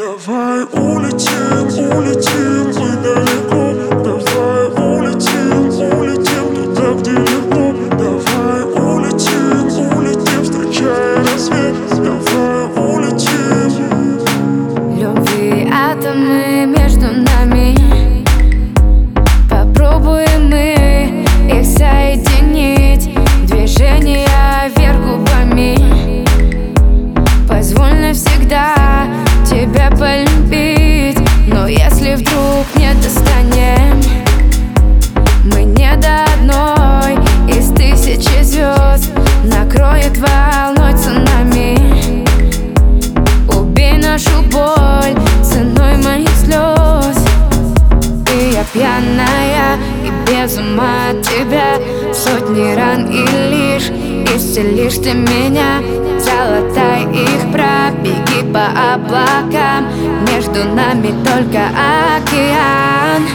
Давай улетим, улетим мы далеко. Давай улетим, улетим туда, где легко. Давай улетим, улетим, встречая рассвет Давай улетим. Любви атомы пьяная и без ума от тебя. Сотни ран и лишь исцелишь ты меня Золотай их, пробеги по облакам. Между нами только океан.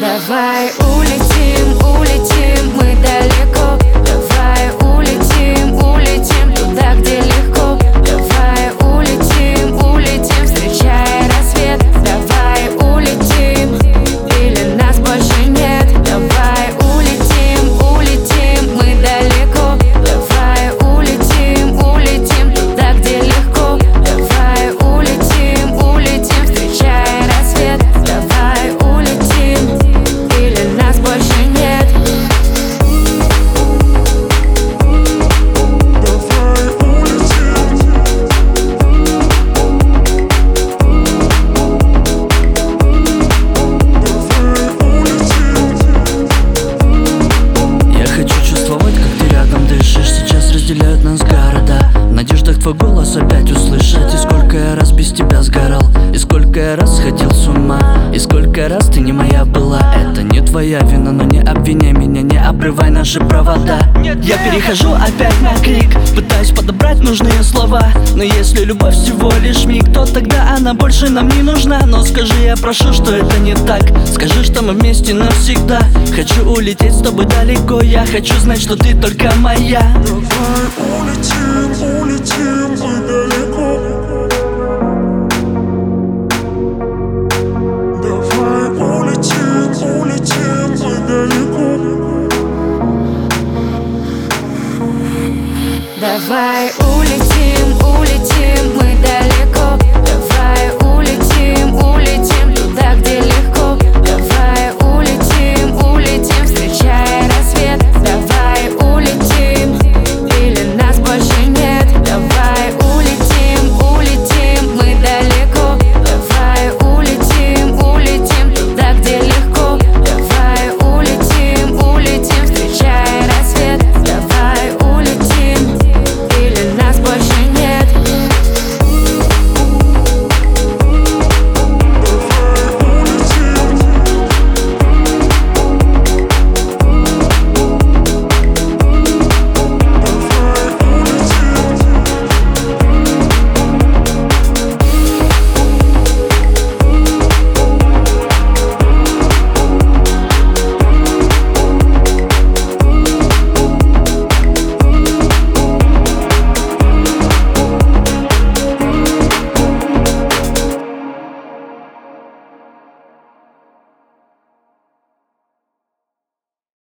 Давай улетим, улетим мы далеко города В надеждах твой голос опять услышать. И сколько я раз без тебя сгорал И сколько я раз сходил с ума И сколько раз ты не моя была. Это не твоя вина, но не обвиняй меня Не обрывай наши провода. Я перехожу опять на крик Пытаюсь подобрать нужные слова. Но если любовь всего лишь миг То тогда она больше нам не нужна. Но скажи, я прошу, что это не так. Скажи, что мы вместе навсегда. Хочу улететь с тобой далеко. Я хочу знать, что ты только моя. Давай Давай улетим, улетим мы далеко.